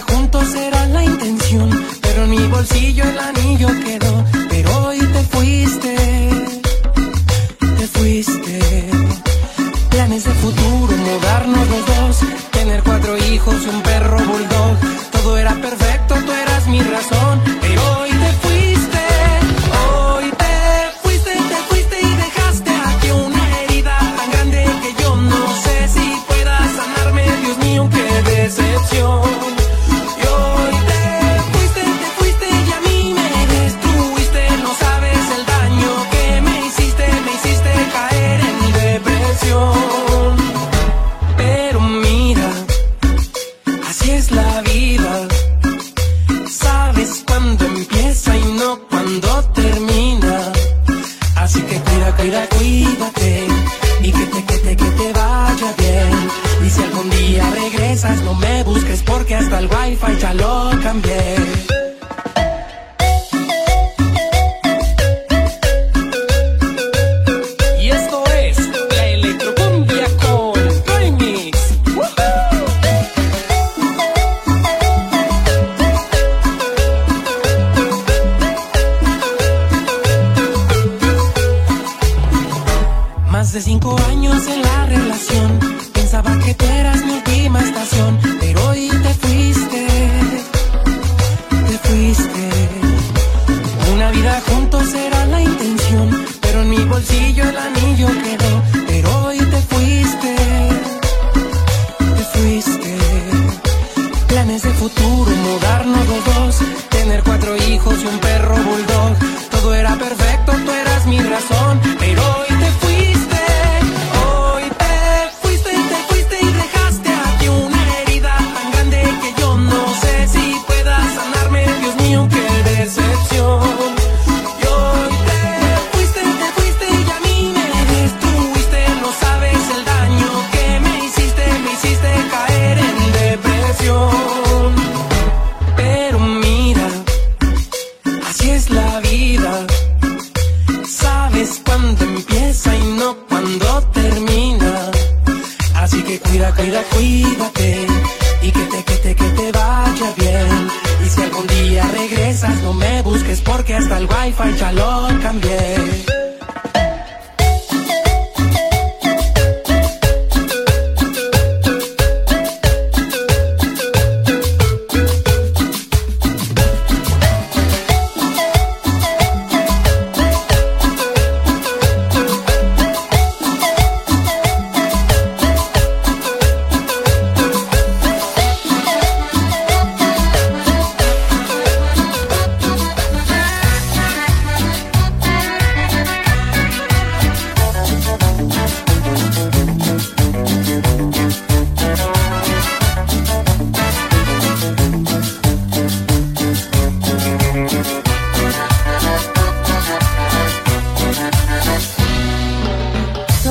juntos era la intención, pero en mi bolsillo el anillo quedó.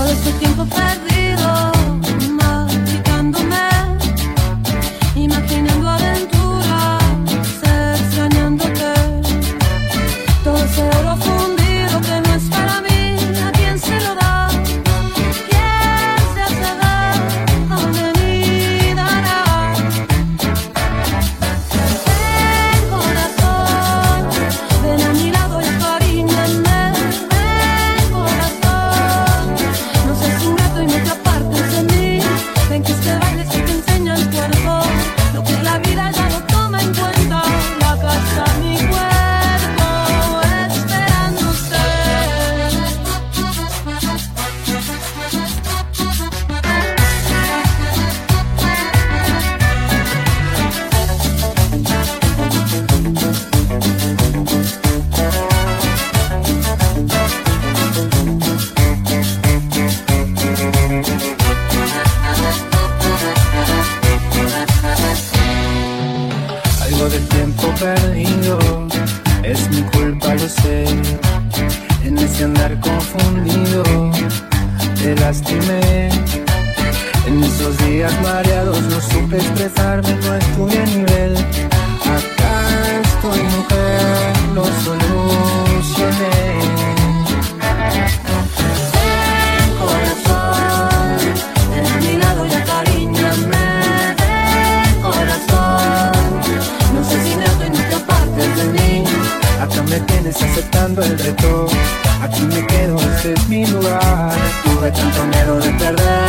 todo este tiempo perdido. Me quedo, ese es mi lugar. Tuve tanto miedo de perder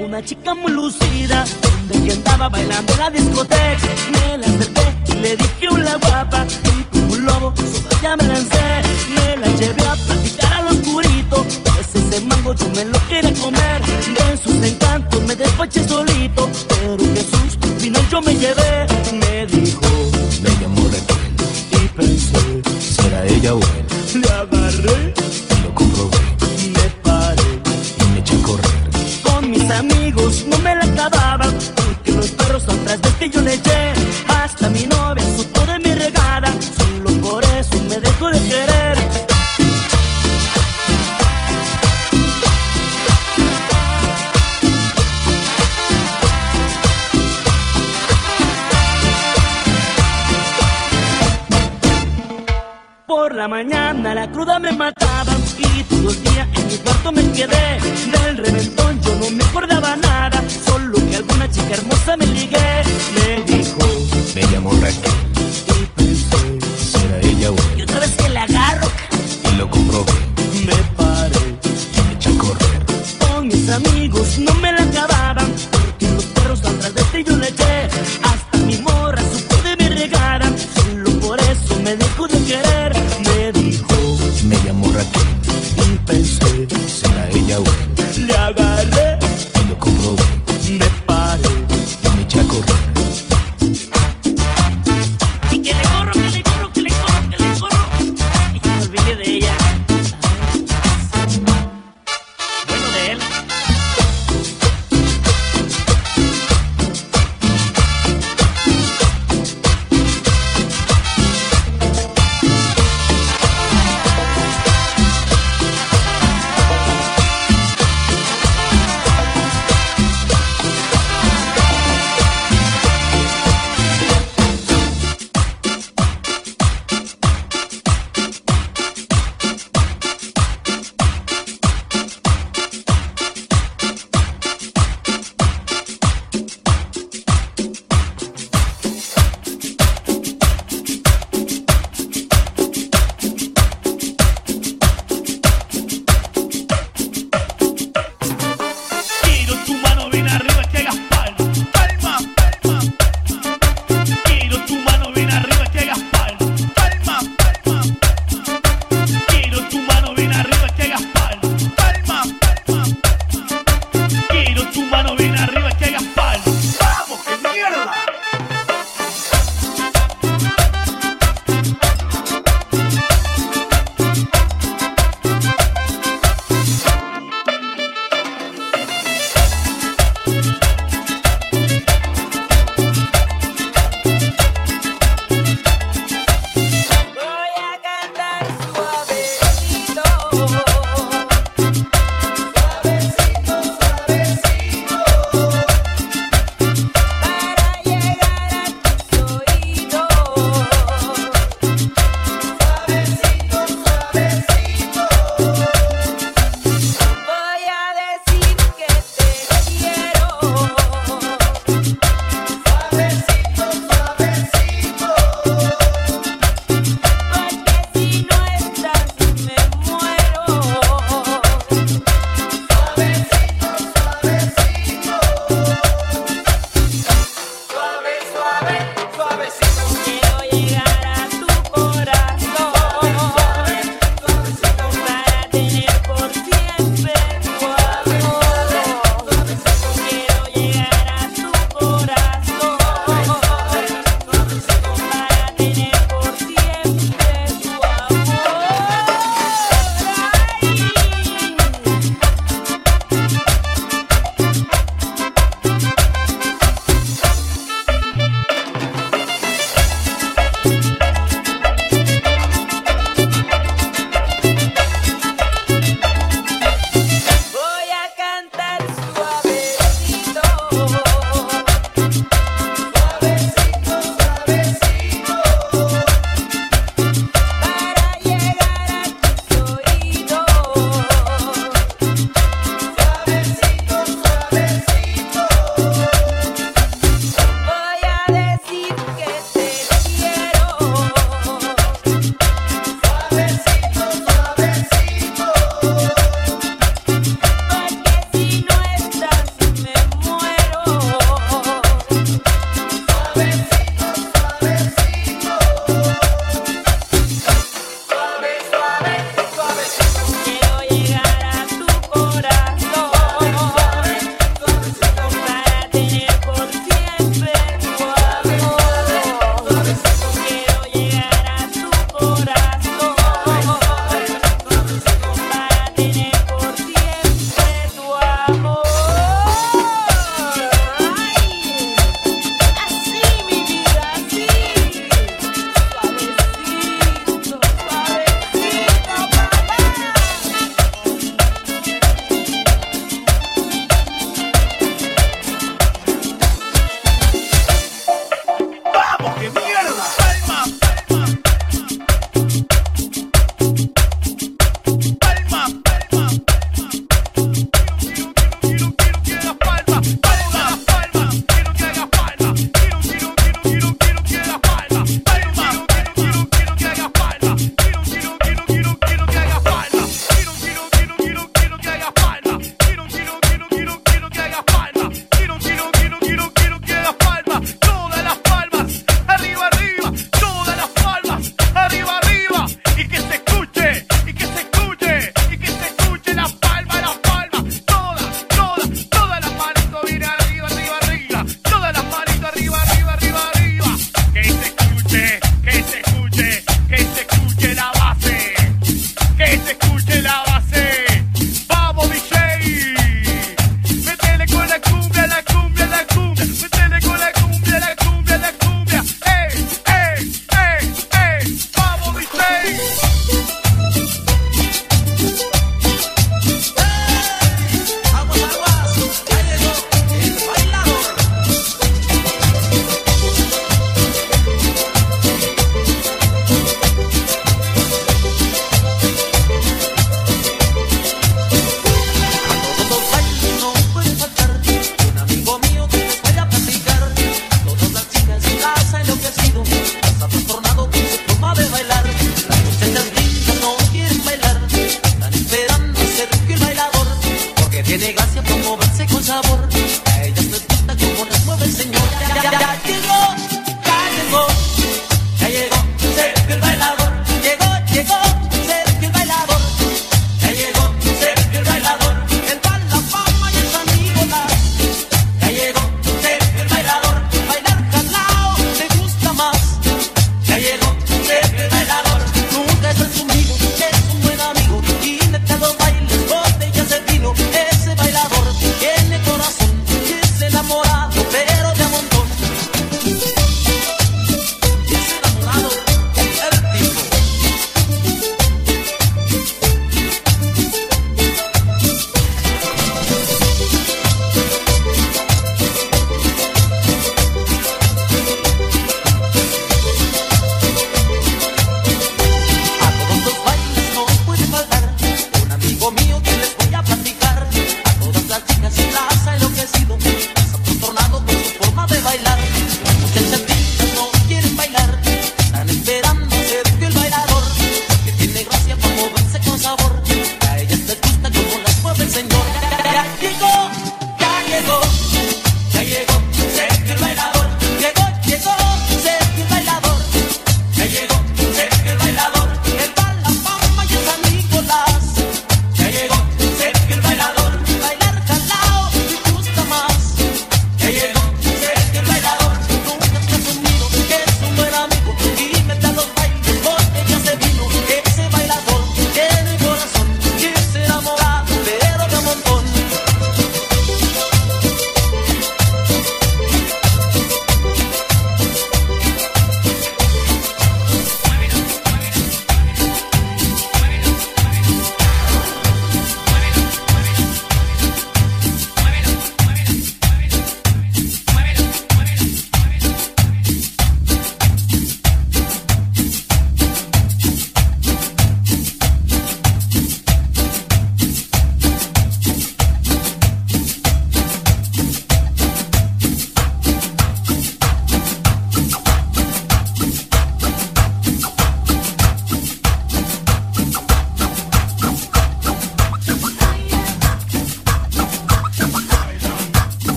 una chica muy lucida, donde andaba bailando en la discoteca. Me la acerqué y le dije una guapa, y como un lobo, su ya me lancé. Me la llevé a platicar al oscurito, pues ese mango yo me lo quería comer. De sus encantos me despaché solito, pero Jesús, al final yo me llevé.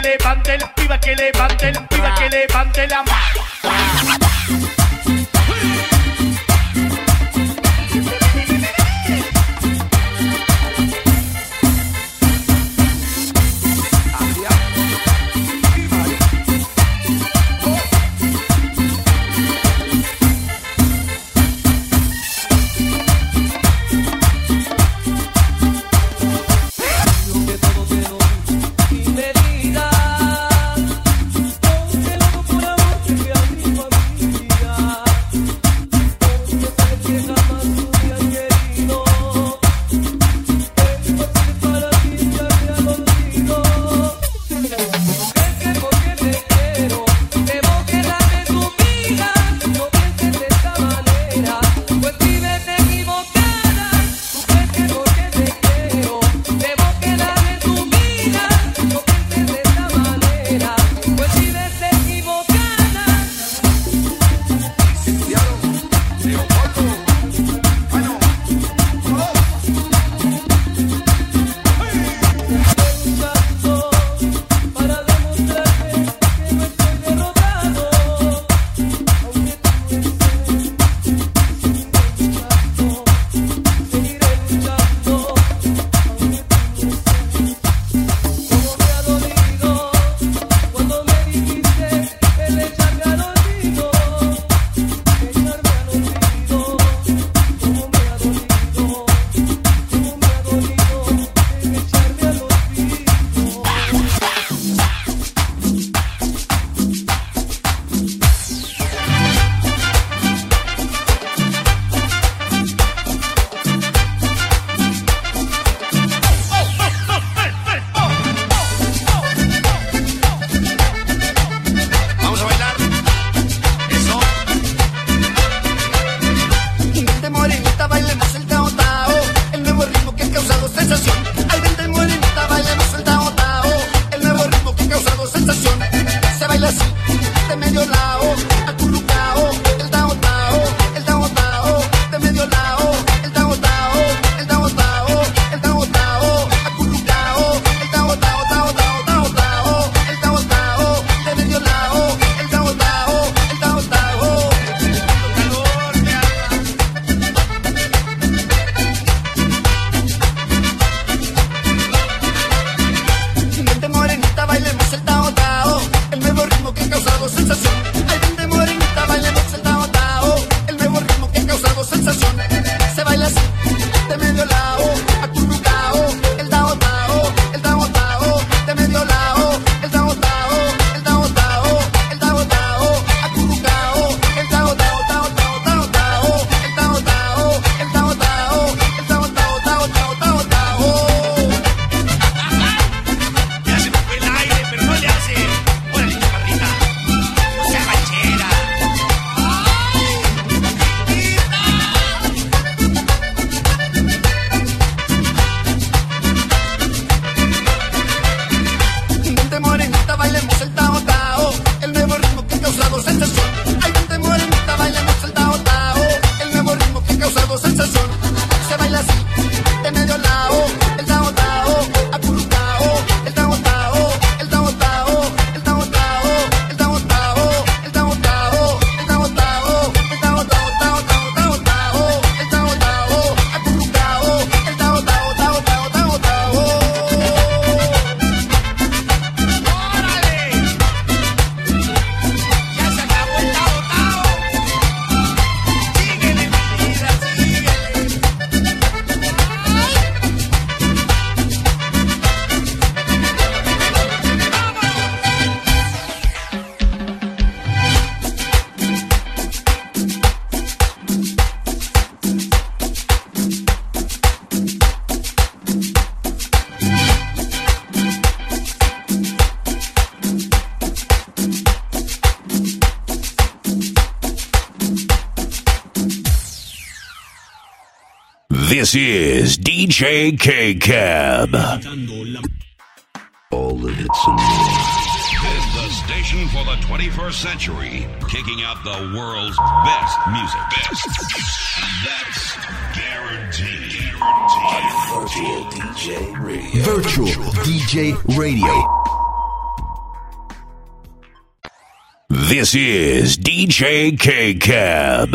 que levante, piba que levante, piba que ah. levante la mano. This is DJ K Cab. All the hits and This is the station for the 21st century, kicking out the world's best music. Best. That's guaranteed. guaranteed. On Virtual DJ Radio. Virtual, Virtual DJ Radio. This is DJ K Cab.